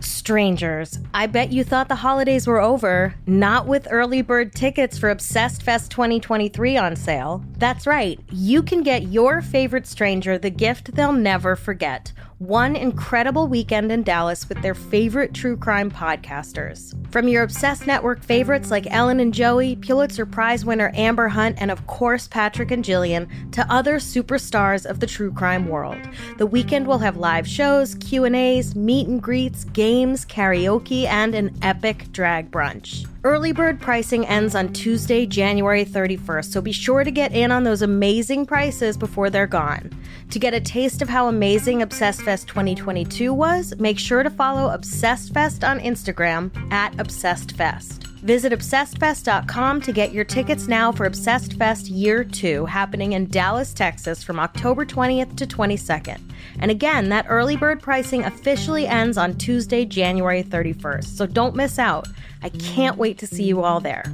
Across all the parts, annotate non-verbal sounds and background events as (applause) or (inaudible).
Strangers, I bet you thought the holidays were over. Not with early bird tickets for Obsessed Fest 2023 on sale. That's right, you can get your favorite stranger the gift they'll never forget one incredible weekend in Dallas with their favorite true crime podcasters. From your Obsessed Network favorites like Ellen and Joey, Pulitzer Prize winner Amber Hunt, and of course Patrick and Jillian, to other superstars of the true crime world. The weekend will have live shows, Q&As, meet and greets, games, karaoke, and an epic drag brunch. Early bird pricing ends on Tuesday, January 31st, so be sure to get in on those amazing prices before they're gone. To get a taste of how amazing Obsessed Fest 2022 was, make sure to follow Obsessed Fest on Instagram at Obsessed Fest. Visit ObsessedFest.com to get your tickets now for Obsessed Fest Year 2, happening in Dallas, Texas from October 20th to 22nd. And again, that early bird pricing officially ends on Tuesday, January 31st, so don't miss out. I can't wait to see you all there.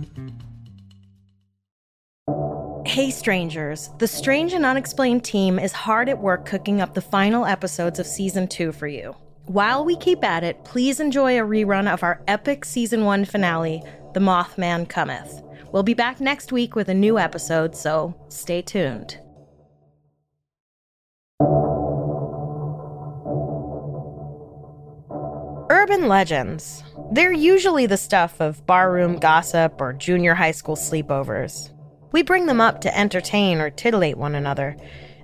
Hey, strangers. The Strange and Unexplained team is hard at work cooking up the final episodes of season two for you. While we keep at it, please enjoy a rerun of our epic season one finale, The Mothman Cometh. We'll be back next week with a new episode, so stay tuned. Urban legends. They're usually the stuff of barroom gossip or junior high school sleepovers. We bring them up to entertain or titillate one another.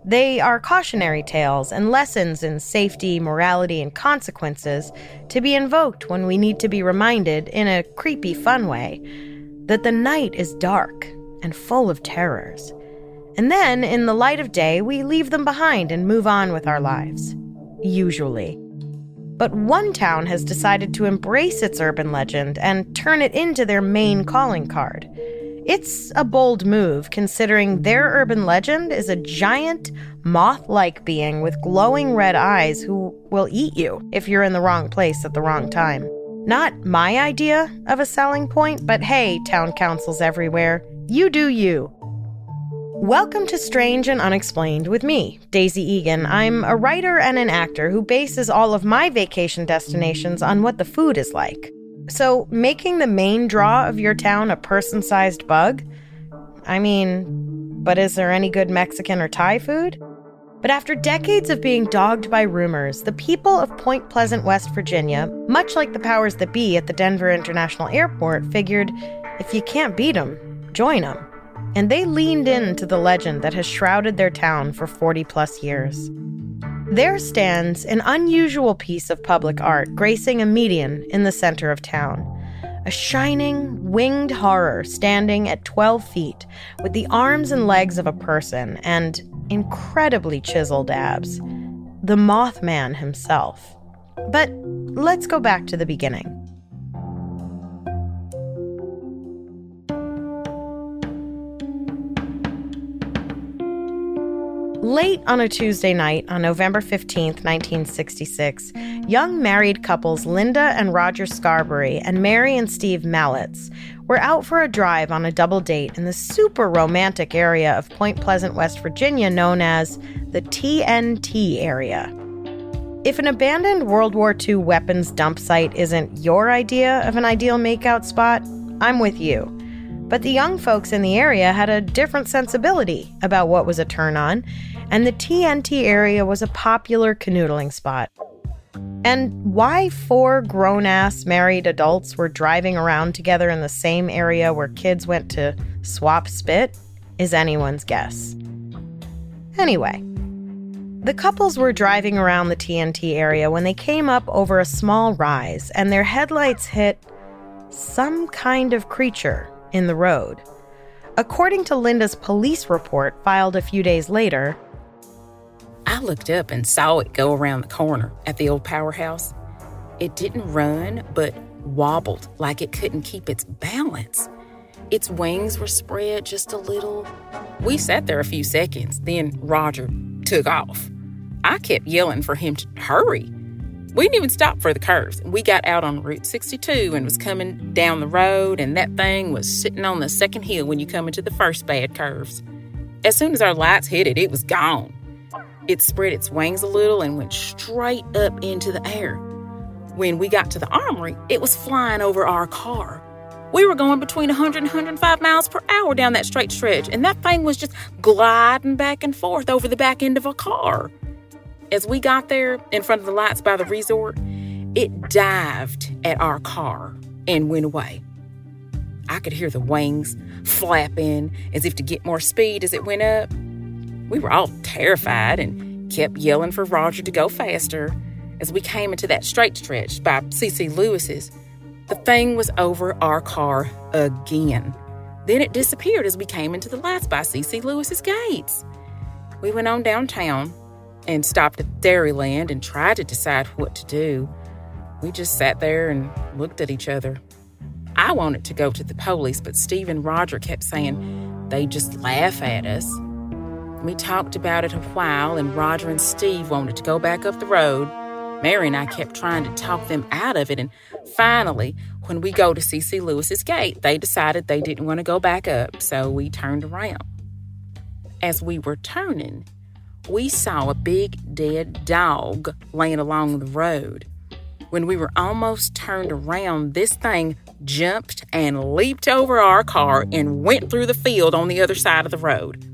They are cautionary tales and lessons in safety, morality, and consequences to be invoked when we need to be reminded, in a creepy, fun way, that the night is dark and full of terrors. And then, in the light of day, we leave them behind and move on with our lives. Usually. But one town has decided to embrace its urban legend and turn it into their main calling card. It's a bold move, considering their urban legend is a giant, moth like being with glowing red eyes who will eat you if you're in the wrong place at the wrong time. Not my idea of a selling point, but hey, town councils everywhere, you do you. Welcome to Strange and Unexplained with me, Daisy Egan. I'm a writer and an actor who bases all of my vacation destinations on what the food is like. So, making the main draw of your town a person sized bug? I mean, but is there any good Mexican or Thai food? But after decades of being dogged by rumors, the people of Point Pleasant, West Virginia, much like the powers that be at the Denver International Airport, figured if you can't beat them, join them. And they leaned into the legend that has shrouded their town for 40 plus years. There stands an unusual piece of public art gracing a median in the center of town. A shining, winged horror standing at 12 feet with the arms and legs of a person and incredibly chiseled abs. The Mothman himself. But let's go back to the beginning. Late on a Tuesday night on November 15, 1966, young married couples Linda and Roger Scarberry and Mary and Steve Mallitz were out for a drive on a double date in the super romantic area of Point Pleasant, West Virginia, known as the TNT area. If an abandoned World War II weapons dump site isn't your idea of an ideal makeout spot, I'm with you. But the young folks in the area had a different sensibility about what was a turn on, and the TNT area was a popular canoodling spot. And why four grown ass married adults were driving around together in the same area where kids went to swap spit is anyone's guess. Anyway, the couples were driving around the TNT area when they came up over a small rise and their headlights hit some kind of creature in the road. According to Linda's police report filed a few days later, I looked up and saw it go around the corner at the old powerhouse. It didn't run, but wobbled like it couldn't keep its balance. Its wings were spread just a little. We sat there a few seconds, then Roger took off. I kept yelling for him to hurry. We didn't even stop for the curves. We got out on Route 62 and was coming down the road, and that thing was sitting on the second hill when you come into the first bad curves. As soon as our lights hit it, it was gone. It spread its wings a little and went straight up into the air. When we got to the armory, it was flying over our car. We were going between 100 and 105 miles per hour down that straight stretch, and that thing was just gliding back and forth over the back end of a car. As we got there in front of the lights by the resort, it dived at our car and went away. I could hear the wings flapping as if to get more speed as it went up. We were all terrified and kept yelling for Roger to go faster. As we came into that straight stretch by C.C. Lewis's, the thing was over our car again. Then it disappeared as we came into the lights by C.C. Lewis's gates. We went on downtown and stopped at Dairyland and tried to decide what to do. We just sat there and looked at each other. I wanted to go to the police, but Steve and Roger kept saying they just laugh at us. We talked about it a while, and Roger and Steve wanted to go back up the road. Mary and I kept trying to talk them out of it, and finally, when we go to C.C. Lewis's gate, they decided they didn't want to go back up, so we turned around. As we were turning, we saw a big dead dog laying along the road. When we were almost turned around, this thing jumped and leaped over our car and went through the field on the other side of the road.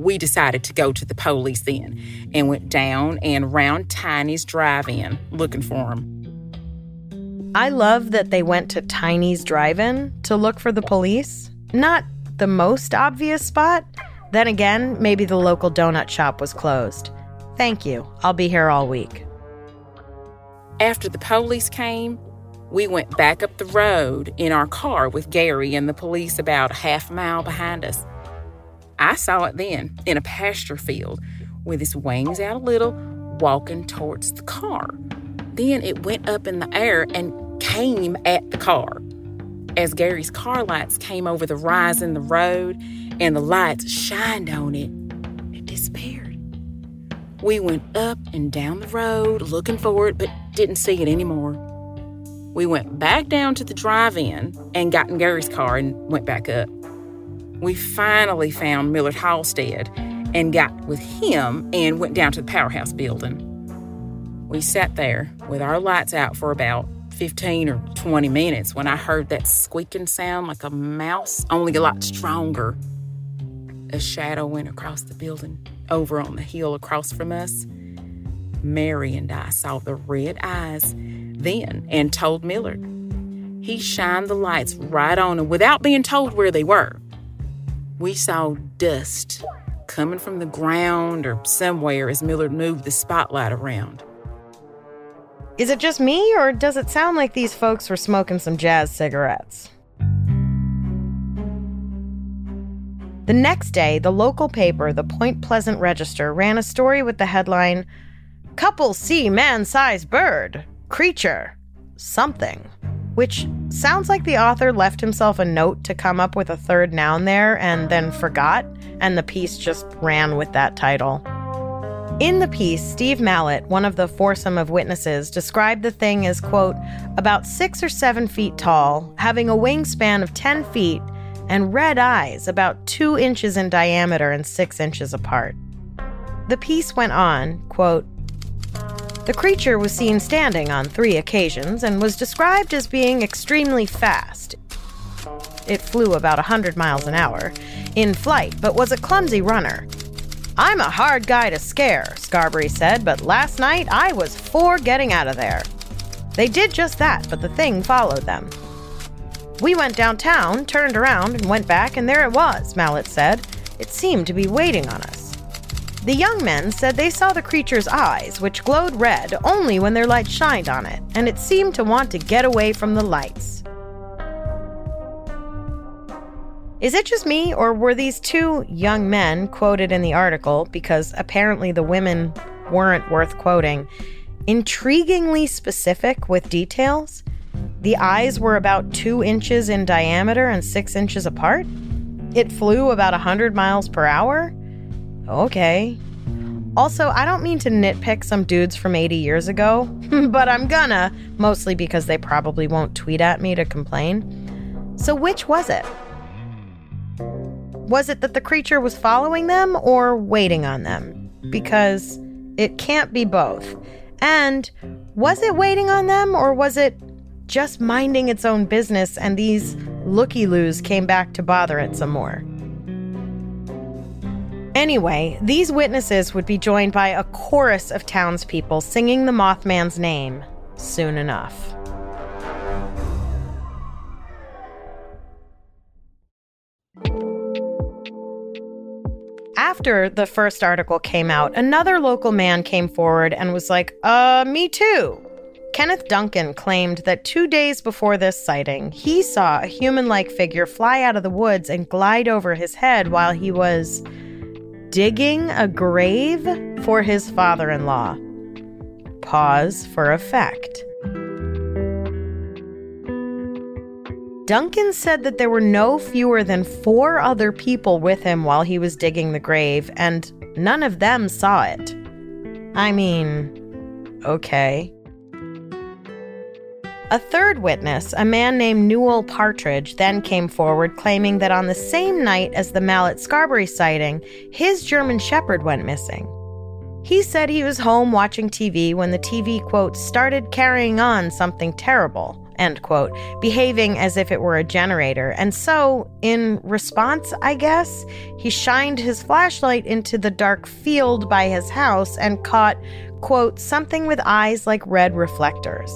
We decided to go to the police then and went down and round Tiny's drive in looking for him. I love that they went to Tiny's drive in to look for the police. Not the most obvious spot. Then again, maybe the local donut shop was closed. Thank you. I'll be here all week. After the police came, we went back up the road in our car with Gary and the police about a half mile behind us. I saw it then in a pasture field with its wings out a little, walking towards the car. Then it went up in the air and came at the car. As Gary's car lights came over the rise in the road and the lights shined on it, it disappeared. We went up and down the road looking for it, but didn't see it anymore. We went back down to the drive in and got in Gary's car and went back up. We finally found Millard Halstead and got with him and went down to the powerhouse building. We sat there with our lights out for about 15 or 20 minutes when I heard that squeaking sound like a mouse, only a lot stronger. A shadow went across the building over on the hill across from us. Mary and I saw the red eyes then and told Millard. He shined the lights right on them without being told where they were. We saw dust coming from the ground or somewhere as Millard moved the spotlight around. Is it just me, or does it sound like these folks were smoking some jazz cigarettes? The next day, the local paper, the Point Pleasant Register, ran a story with the headline Couple see man sized bird creature, something, which sounds like the author left himself a note to come up with a third noun there and then forgot, and the piece just ran with that title. In the piece, Steve Mallett, one of the foursome of witnesses, described the thing as, quote, about six or seven feet tall, having a wingspan of 10 feet, and red eyes about two inches in diameter and six inches apart. The piece went on, quote, the creature was seen standing on three occasions and was described as being extremely fast. It flew about 100 miles an hour in flight, but was a clumsy runner. I'm a hard guy to scare, Scarberry said, but last night I was for getting out of there. They did just that, but the thing followed them. We went downtown, turned around, and went back, and there it was, Mallett said. It seemed to be waiting on us. The young men said they saw the creature's eyes, which glowed red only when their light shined on it, and it seemed to want to get away from the lights. Is it just me, or were these two young men quoted in the article, because apparently the women weren't worth quoting, intriguingly specific with details? The eyes were about two inches in diameter and six inches apart? It flew about a 100 miles per hour? Okay. Also, I don't mean to nitpick some dudes from 80 years ago, (laughs) but I'm gonna, mostly because they probably won't tweet at me to complain. So, which was it? Was it that the creature was following them or waiting on them? Because it can't be both. And Was it waiting on them, or was it just minding its own business and these looky loos came back to bother it some more? Anyway, these witnesses would be joined by a chorus of townspeople singing the Mothman's name soon enough. After the first article came out, another local man came forward and was like, uh, me too. Kenneth Duncan claimed that two days before this sighting, he saw a human like figure fly out of the woods and glide over his head while he was digging a grave for his father in law. Pause for effect. Duncan said that there were no fewer than four other people with him while he was digging the grave, and none of them saw it. I mean, okay. A third witness, a man named Newell Partridge, then came forward claiming that on the same night as the Mallet Scarberry sighting, his German Shepherd went missing. He said he was home watching TV when the TV, quote, started carrying on something terrible end quote, behaving as if it were a generator. And so, in response, I guess, he shined his flashlight into the dark field by his house and caught, quote, something with eyes like red reflectors.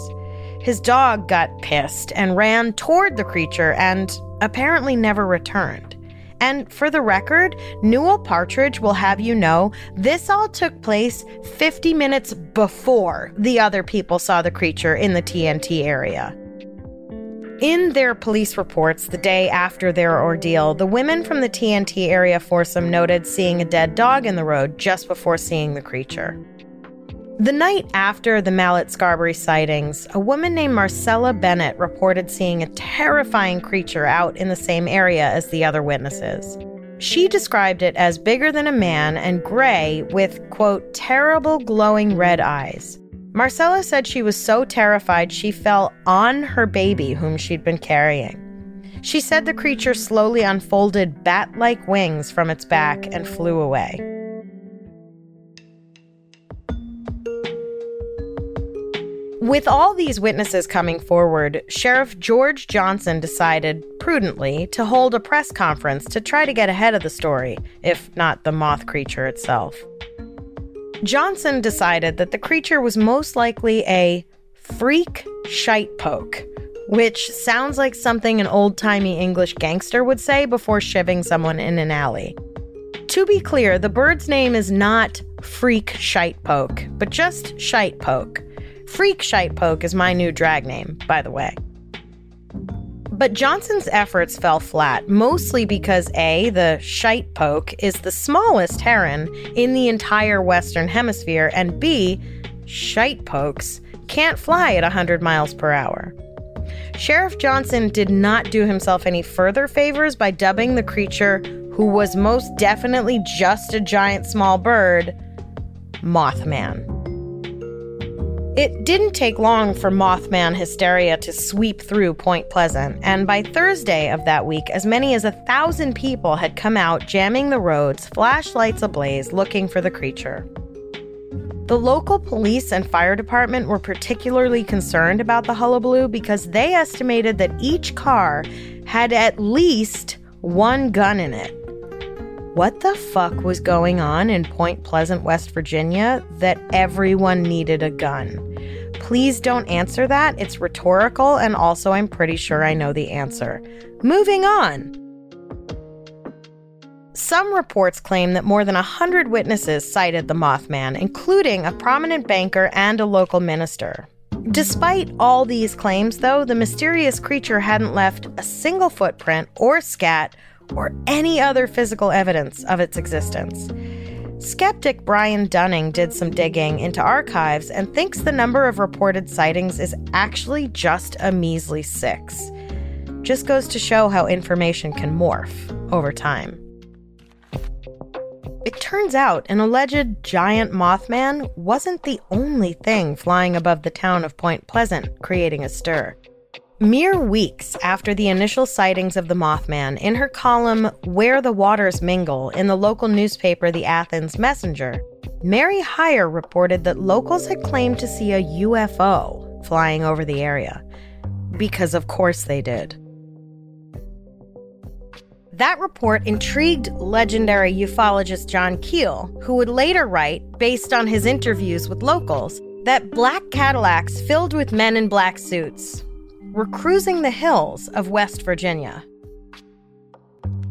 His dog got pissed and ran toward the creature and apparently never returned. And for the record, Newell Partridge will have you know this all took place 50 minutes before the other people saw the creature in the TNT area. In their police reports the day after their ordeal, the women from the TNT area foursome noted seeing a dead dog in the road just before seeing the creature. The night after the Mallet Scarberry sightings, a woman named Marcella Bennett reported seeing a terrifying creature out in the same area as the other witnesses. She described it as bigger than a man and gray with, quote, terrible glowing red eyes. Marcella said she was so terrified she fell on her baby, whom she'd been carrying. She said the creature slowly unfolded bat like wings from its back and flew away. With all these witnesses coming forward, Sheriff George Johnson decided, prudently, to hold a press conference to try to get ahead of the story, if not the moth creature itself. Johnson decided that the creature was most likely a freak shite poke, which sounds like something an old timey English gangster would say before shivving someone in an alley. To be clear, the bird's name is not Freak Shite Poke, but just Shite Poke. Freak Shite Poke is my new drag name, by the way. But Johnson's efforts fell flat, mostly because A, the shite poke is the smallest heron in the entire Western Hemisphere, and B, shite pokes can't fly at 100 miles per hour. Sheriff Johnson did not do himself any further favors by dubbing the creature, who was most definitely just a giant small bird, Mothman. It didn't take long for Mothman hysteria to sweep through Point Pleasant, and by Thursday of that week, as many as a thousand people had come out jamming the roads, flashlights ablaze, looking for the creature. The local police and fire department were particularly concerned about the hullabaloo because they estimated that each car had at least one gun in it what the fuck was going on in Point Pleasant, West Virginia, that everyone needed a gun? Please don't answer that. It's rhetorical, and also I'm pretty sure I know the answer. Moving on. Some reports claim that more than 100 witnesses cited the Mothman, including a prominent banker and a local minister. Despite all these claims, though, the mysterious creature hadn't left a single footprint or scat or any other physical evidence of its existence. Skeptic Brian Dunning did some digging into archives and thinks the number of reported sightings is actually just a measly six. Just goes to show how information can morph over time. It turns out an alleged giant Mothman wasn't the only thing flying above the town of Point Pleasant creating a stir. Mere weeks after the initial sightings of the Mothman, in her column Where the Waters Mingle in the local newspaper The Athens Messenger, Mary Hyre reported that locals had claimed to see a UFO flying over the area. Because, of course, they did. That report intrigued legendary ufologist John Keel, who would later write, based on his interviews with locals, that black Cadillacs filled with men in black suits were cruising the hills of West Virginia.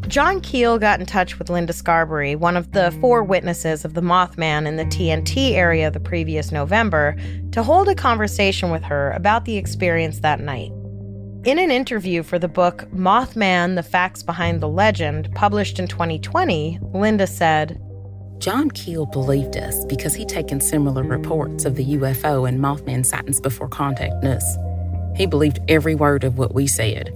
John Keel got in touch with Linda Scarberry, one of the four witnesses of the Mothman in the TNT area the previous November, to hold a conversation with her about the experience that night. In an interview for the book Mothman The Facts Behind the Legend, published in 2020, Linda said, John Keel believed us because he'd taken similar reports of the UFO and Mothman sightings before contacting us. He believed every word of what we said.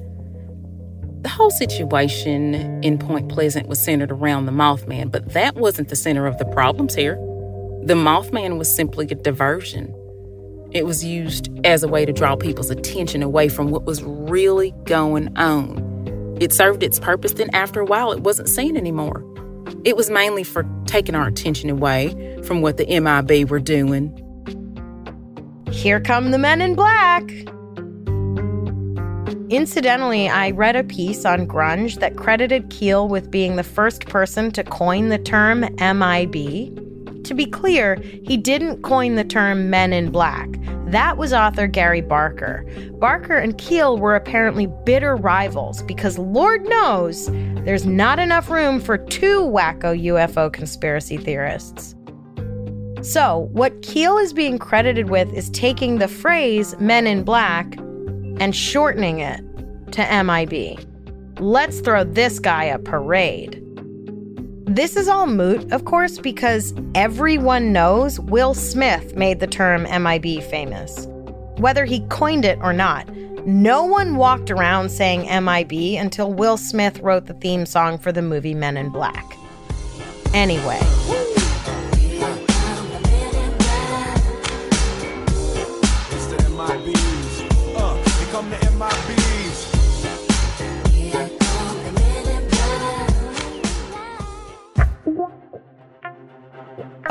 The whole situation in Point Pleasant was centered around the Mothman, but that wasn't the center of the problems here. The Mothman was simply a diversion. It was used as a way to draw people's attention away from what was really going on. It served its purpose, then after a while, it wasn't seen anymore. It was mainly for taking our attention away from what the MIB were doing. Here come the men in black. Incidentally, I read a piece on grunge that credited Keel with being the first person to coin the term MIB. To be clear, he didn't coin the term men in black. That was author Gray Barker. Barker and Keel were apparently bitter rivals because Lord knows there's not enough room for two wacko UFO conspiracy theorists. So, what Keel is being credited with is taking the phrase men in black and shortening it to MIB. Let's throw this guy a parade. This is all moot, of course, because everyone knows Will Smith made the term MIB famous. Whether he coined it or not, no one walked around saying MIB until Will Smith wrote the theme song for the movie Men in Black. Anyway.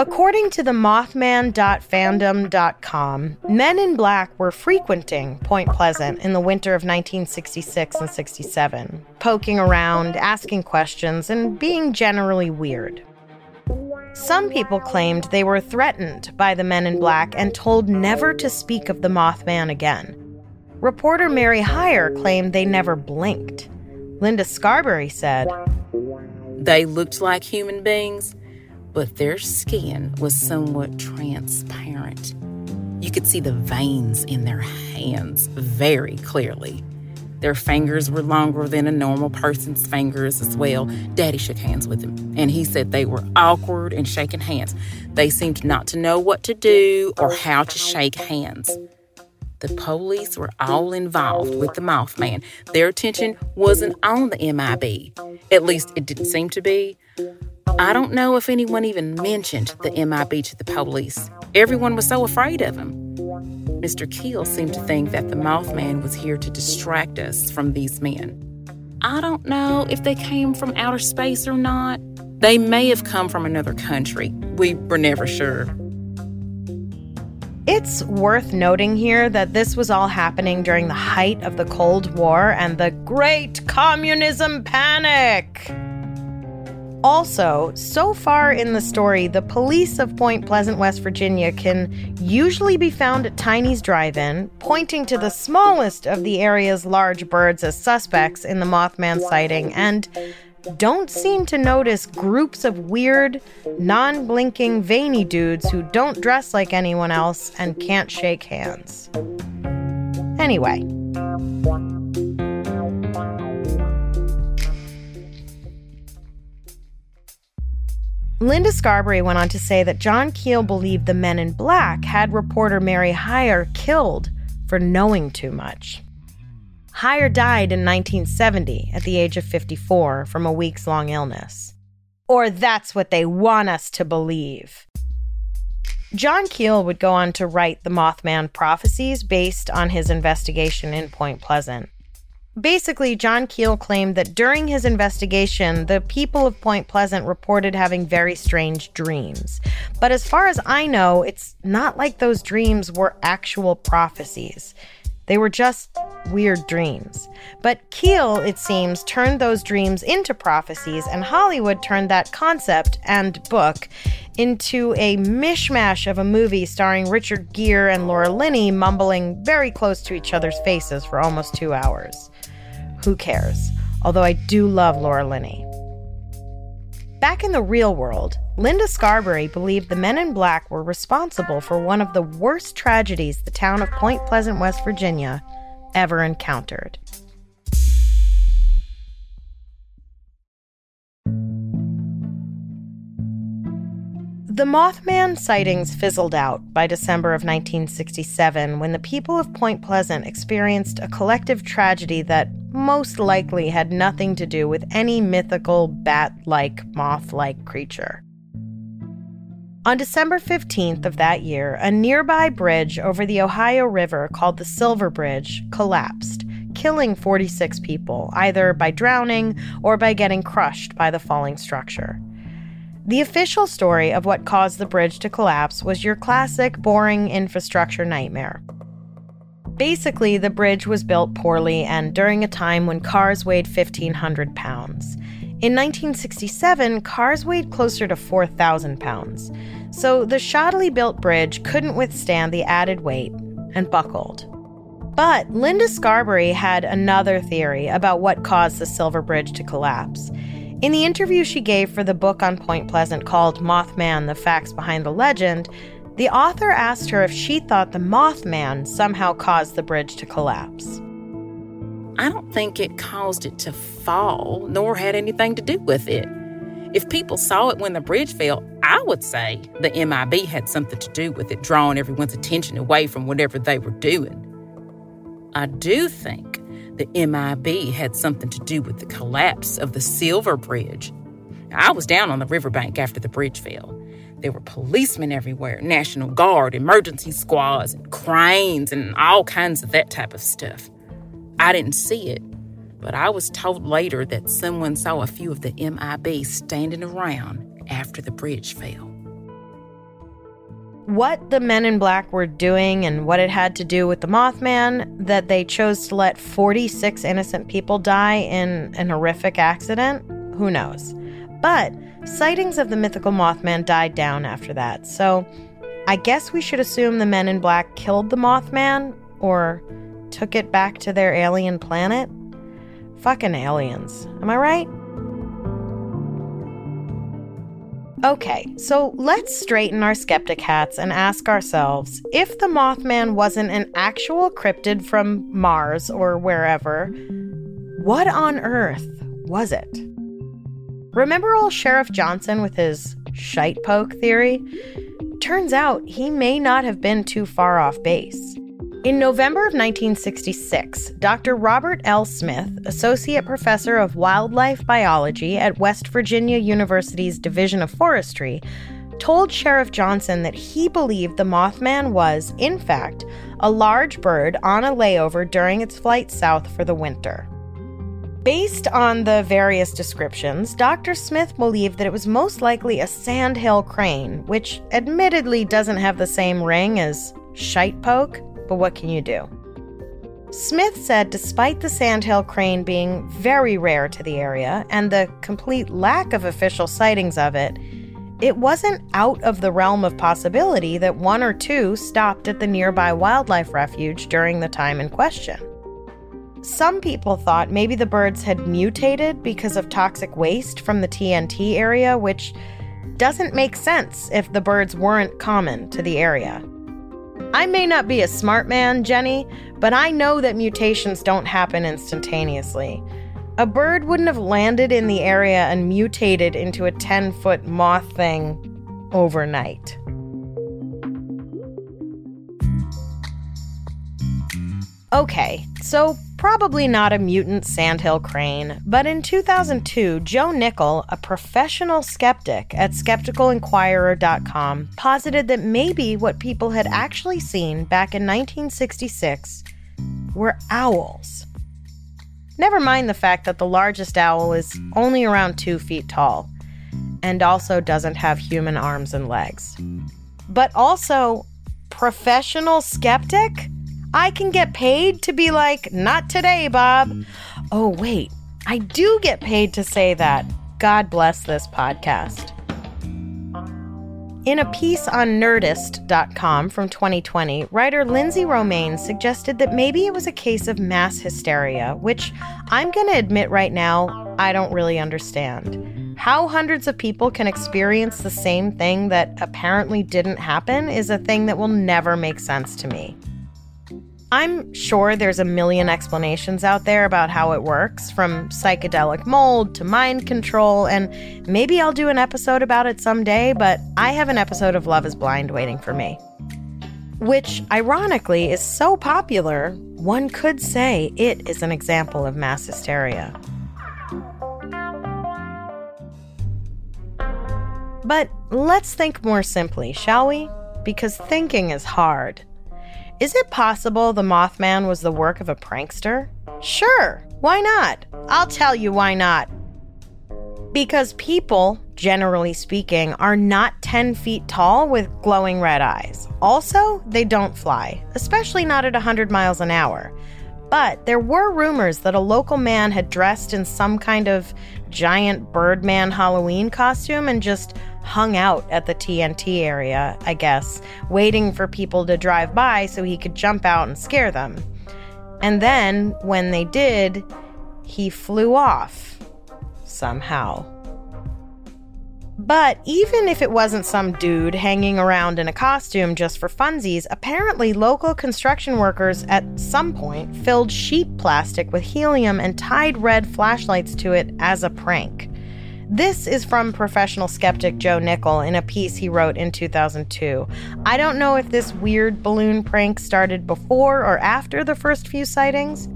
According to the Mothman.fandom.com, men in black were frequenting Point Pleasant in the winter of 1966 and 67, poking around, asking questions, and being generally weird. Some people claimed they were threatened by the men in black and told never to speak of the Mothman again. Reporter Mary Hyre claimed they never blinked. Linda Scarberry said, They looked like human beings but their skin was somewhat transparent. You could see the veins in their hands very clearly. Their fingers were longer than a normal person's fingers as well. Daddy shook hands with him, and he said they were awkward in shaking hands. They seemed not to know what to do or how to shake hands. The police were all involved with the Mothman. Their attention wasn't on the MIB. At least it didn't seem to be. I don't know if anyone even mentioned the MIB to the police. Everyone was so afraid of him. Mr. Keel seemed to think that the Mothman was here to distract us from these men. I don't know if they came from outer space or not. They may have come from another country. We were never sure. It's worth noting here that this was all happening during the height of the Cold War and the Great Communism Panic. Also, so far in the story, the police of Point Pleasant, West Virginia can usually be found at Tiny's Drive In, pointing to the smallest of the area's large birds as suspects in the Mothman sighting, and don't seem to notice groups of weird, non blinking, veiny dudes who don't dress like anyone else and can't shake hands. Anyway. Linda Scarberry went on to say that John Keel believed the men in black had reporter Mary Hyre killed for knowing too much. Hyre died in 1970 at the age of 54 from a weeks long illness. Or that's what they want us to believe. John Keel would go on to write the Mothman prophecies based on his investigation in Point Pleasant. Basically, John Keel claimed that during his investigation, the people of Point Pleasant reported having very strange dreams. But as far as I know, it's not like those dreams were actual prophecies. They were just weird dreams. But Keel, it seems, turned those dreams into prophecies, and Hollywood turned that concept and book into a mishmash of a movie starring Richard Gere and Laura Linney mumbling very close to each other's faces for almost two hours. Who cares? Although I do love Laura Linney. Back in the real world, Linda Scarberry believed the men in black were responsible for one of the worst tragedies the town of Point Pleasant, West Virginia ever encountered. The Mothman sightings fizzled out by December of 1967 when the people of Point Pleasant experienced a collective tragedy that most likely had nothing to do with any mythical bat like, moth like creature. On December 15th of that year, a nearby bridge over the Ohio River called the Silver Bridge collapsed, killing 46 people, either by drowning or by getting crushed by the falling structure. The official story of what caused the bridge to collapse was your classic boring infrastructure nightmare. Basically, the bridge was built poorly and during a time when cars weighed 1,500 pounds. In 1967, cars weighed closer to 4,000 pounds, so the shoddily built bridge couldn't withstand the added weight and buckled. But Linda Scarberry had another theory about what caused the Silver Bridge to collapse. In the interview she gave for the book on Point Pleasant called Mothman The Facts Behind the Legend, the author asked her if she thought the Mothman somehow caused the bridge to collapse. I don't think it caused it to fall, nor had anything to do with it. If people saw it when the bridge fell, I would say the MIB had something to do with it, drawing everyone's attention away from whatever they were doing. I do think the MIB had something to do with the collapse of the Silver Bridge. I was down on the riverbank after the bridge fell. There were policemen everywhere, National Guard, emergency squads, and cranes, and all kinds of that type of stuff. I didn't see it, but I was told later that someone saw a few of the MIB standing around after the bridge fell what the men in black were doing and what it had to do with the Mothman, that they chose to let 46 innocent people die in an horrific accident, who knows? But sightings of the mythical Mothman died down after that, so I guess we should assume the men in black killed the Mothman or took it back to their alien planet. Fucking aliens. Am I right? Okay, so let's straighten our skeptic hats and ask ourselves if the Mothman wasn't an actual cryptid from Mars or wherever, what on earth was it? Remember old Sheriff Johnson with his shite poke theory? Turns out he may not have been too far off base. In November of 1966, Dr. Robert L. Smith, Associate Professor of Wildlife Biology at West Virginia University's Division of Forestry, told Sheriff Johnson that he believed the Mothman was, in fact, a large bird on a layover during its flight south for the winter. Based on the various descriptions, Dr. Smith believed that it was most likely a sandhill crane, which admittedly doesn't have the same ring as shite poke, but what can you do? Smith said despite the sandhill crane being very rare to the area and the complete lack of official sightings of it, it wasn't out of the realm of possibility that one or two stopped at the nearby wildlife refuge during the time in question. Some people thought maybe the birds had mutated because of toxic waste from the TNT area, which doesn't make sense if the birds weren't common to the area. I may not be a smart man, Jenny, but I know that mutations don't happen instantaneously. A bird wouldn't have landed in the area and mutated into a 10 foot moth thing overnight. Okay, so probably not a mutant sandhill crane, but in 2002, Joe Nickell, a professional skeptic at skepticalinquirer.com, posited that maybe what people had actually seen back in 1966 were owls. Never mind the fact that the largest owl is only around two feet tall and also doesn't have human arms and legs. But also, professional skeptic? I can get paid to be like, not today, Bob. Oh, wait, I do get paid to say that. God bless this podcast. In a piece on Nerdist.com from 2020, writer Lindsey Romain suggested that maybe it was a case of mass hysteria, which I'm going to admit right now, I don't really understand. How hundreds of people can experience the same thing that apparently didn't happen is a thing that will never make sense to me. I'm sure there's a million explanations out there about how it works, from psychedelic mold to mind control, and maybe I'll do an episode about it someday, but I have an episode of Love is Blind waiting for me. Which, ironically, is so popular, one could say it is an example of mass hysteria. But let's think more simply, shall we? Because thinking is hard. Is it possible the Mothman was the work of a prankster? Sure, why not? I'll tell you why not. Because people, generally speaking, are not 10 feet tall with glowing red eyes. Also, they don't fly, especially not at 100 miles an hour. But there were rumors that a local man had dressed in some kind of giant Birdman Halloween costume and just hung out at the TNT area, I guess, waiting for people to drive by so he could jump out and scare them. And then, when they did, he flew off. Somehow. But even if it wasn't some dude hanging around in a costume just for funsies, apparently local construction workers at some point filled sheet plastic with helium and tied red flashlights to it as a prank. This is from professional skeptic Joe Nickell in a piece he wrote in 2002. I don't know if this weird balloon prank started before or after the first few sightings.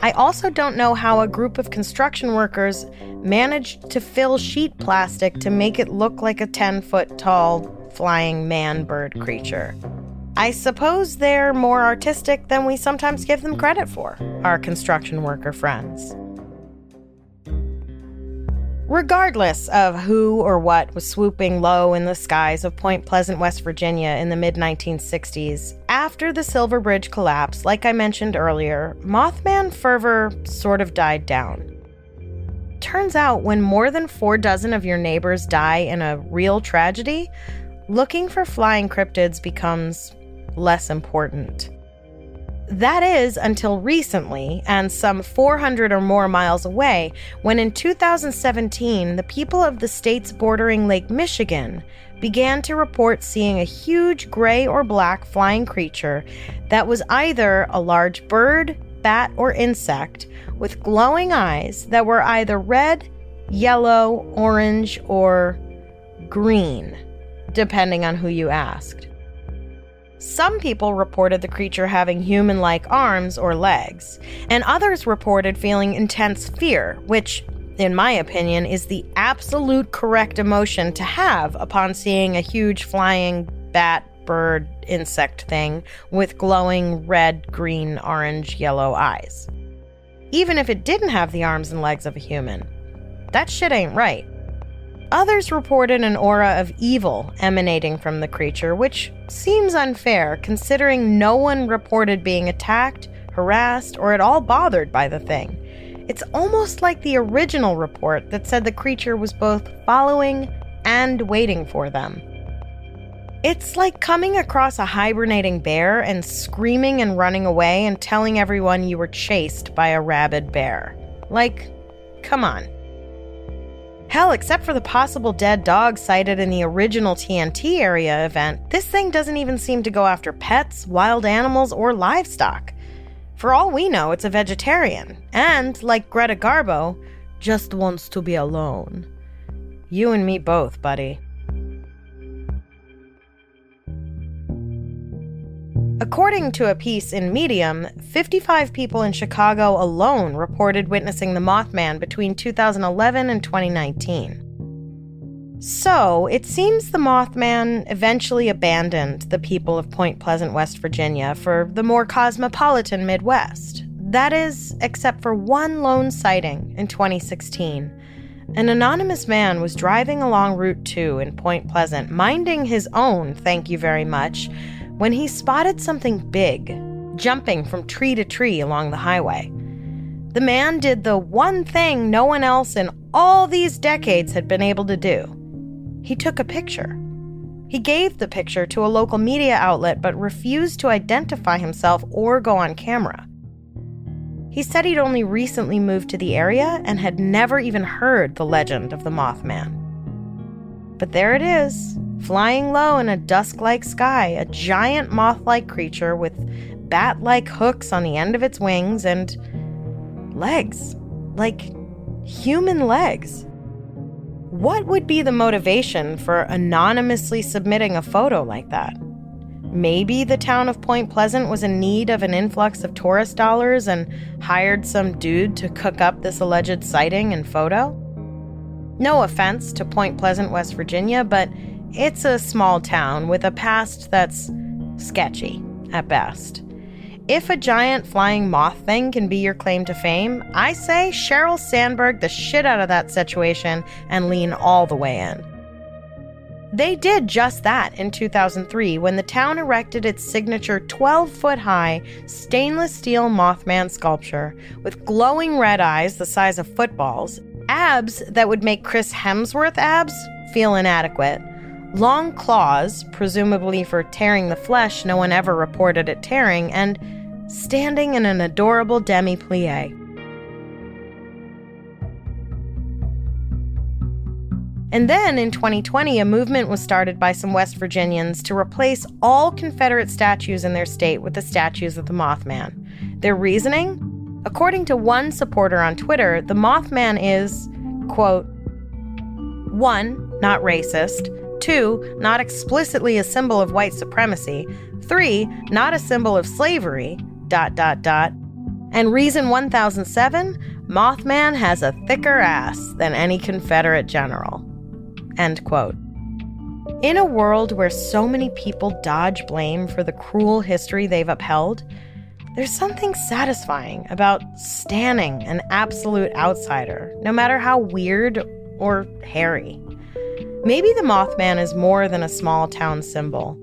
I also don't know how a group of construction workers managed to fill sheet plastic to make it look like a 10 foot tall flying man bird creature. I suppose they're more artistic than we sometimes give them credit for, our construction worker friends. Regardless of who or what was swooping low in the skies of Point Pleasant, West Virginia in the mid 1960s, after the Silver Bridge collapse, like I mentioned earlier, Mothman fervor sort of died down. Turns out, when more than four dozen of your neighbors die in a real tragedy, looking for flying cryptids becomes less important. That is until recently, and some 400 or more miles away, when in 2017 the people of the states bordering Lake Michigan began to report seeing a huge gray or black flying creature that was either a large bird, bat, or insect with glowing eyes that were either red, yellow, orange, or green, depending on who you asked. Some people reported the creature having human like arms or legs, and others reported feeling intense fear, which, in my opinion, is the absolute correct emotion to have upon seeing a huge flying bat, bird, insect thing with glowing red, green, orange, yellow eyes. Even if it didn't have the arms and legs of a human. That shit ain't right. Others reported an aura of evil emanating from the creature, which seems unfair considering no one reported being attacked, harassed, or at all bothered by the thing. It's almost like the original report that said the creature was both following and waiting for them. It's like coming across a hibernating bear and screaming and running away and telling everyone you were chased by a rabid bear. Like, come on. Hell, except for the possible dead dog sighted in the original TNT area event, this thing doesn't even seem to go after pets, wild animals, or livestock. For all we know, it's a vegetarian, and, like Greta Garbo, just wants to be alone. You and me both, buddy. According to a piece in Medium, 55 people in Chicago alone reported witnessing the Mothman between 2011 and 2019. So, it seems the Mothman eventually abandoned the people of Point Pleasant, West Virginia for the more cosmopolitan Midwest. That is, except for one lone sighting in 2016. An anonymous man was driving along Route 2 in Point Pleasant, minding his own, thank you very much, when he spotted something big jumping from tree to tree along the highway. The man did the one thing no one else in all these decades had been able to do he took a picture. He gave the picture to a local media outlet but refused to identify himself or go on camera. He said he'd only recently moved to the area and had never even heard the legend of the Mothman. But there it is, flying low in a dusk like sky, a giant moth like creature with bat like hooks on the end of its wings and legs, like human legs. What would be the motivation for anonymously submitting a photo like that? Maybe the town of Point Pleasant was in need of an influx of tourist dollars and hired some dude to cook up this alleged sighting and photo? No offense to Point Pleasant, West Virginia, but it's a small town with a past that's sketchy at best. If a giant flying moth thing can be your claim to fame, I say Sheryl Sandberg the shit out of that situation and lean all the way in. They did just that in 2003 when the town erected its signature 12 foot high stainless steel Mothman sculpture with glowing red eyes the size of footballs, abs that would make Chris Hemsworth abs feel inadequate, long claws, presumably for tearing the flesh no one ever reported it tearing, and standing in an adorable demi plie. And then in 2020, a movement was started by some West Virginians to replace all Confederate statues in their state with the statues of the Mothman. Their reasoning? According to one supporter on Twitter, the Mothman is, quote, one, not racist, two, not explicitly a symbol of white supremacy, three, not a symbol of slavery, dot dot dot. And reason 1007 Mothman has a thicker ass than any Confederate general. End quote. In a world where so many people dodge blame for the cruel history they've upheld, there's something satisfying about standing an absolute outsider, no matter how weird or hairy. Maybe the Mothman is more than a small town symbol.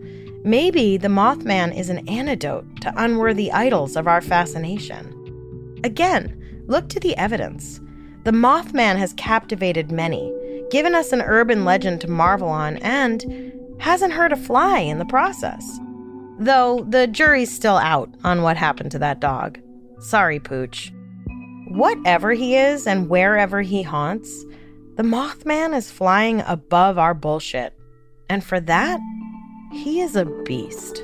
Maybe the Mothman is an antidote to unworthy idols of our fascination. Again, look to the evidence. The Mothman has captivated many, given us an urban legend to marvel on, and hasn't hurt a fly in the process. Though the jury's still out on what happened to that dog. Sorry, Pooch. Whatever he is and wherever he haunts, the Mothman is flying above our bullshit. And for that, he is a beast.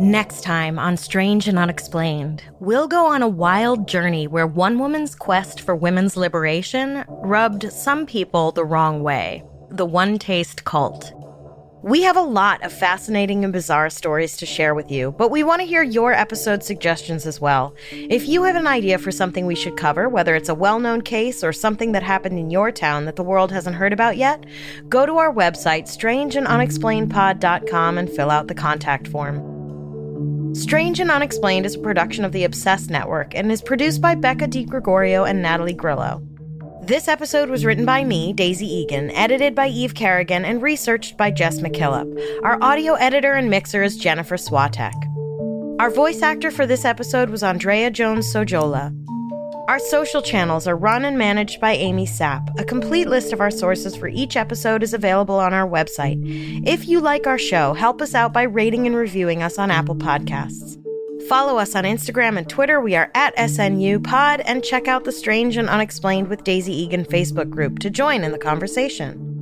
Next time on Strange and Unexplained, we'll go on a wild journey where one woman's quest for women's liberation rubbed some people the wrong way the OneTaste cult. We have a lot of fascinating and bizarre stories to share with you, but we want to hear your episode suggestions as well. If you have an idea for something we should cover, whether it's a well known case or something that happened in your town that the world hasn't heard about yet, go to our website, strangeandunexplainedpod.com, and fill out the contact form. Strange and Unexplained is a production of the Obsessed Network and is produced by Becca DiGregorio and Natalie Grillo. This episode was written by me, Daisy Egan, edited by Eve Kerrigan, and researched by Jess McKillop. Our audio editor and mixer is Jennifer Swatek. Our voice actor for this episode was Andrea Jones Sojola. Our social channels are run and managed by Amy Sapp. A complete list of our sources for each episode is available on our website. If you like our show, help us out by rating and reviewing us on Apple Podcasts. Follow us on Instagram and Twitter. We are at SNU Pod and check out the Strange and Unexplained with Daisy Egan Facebook group to join in the conversation.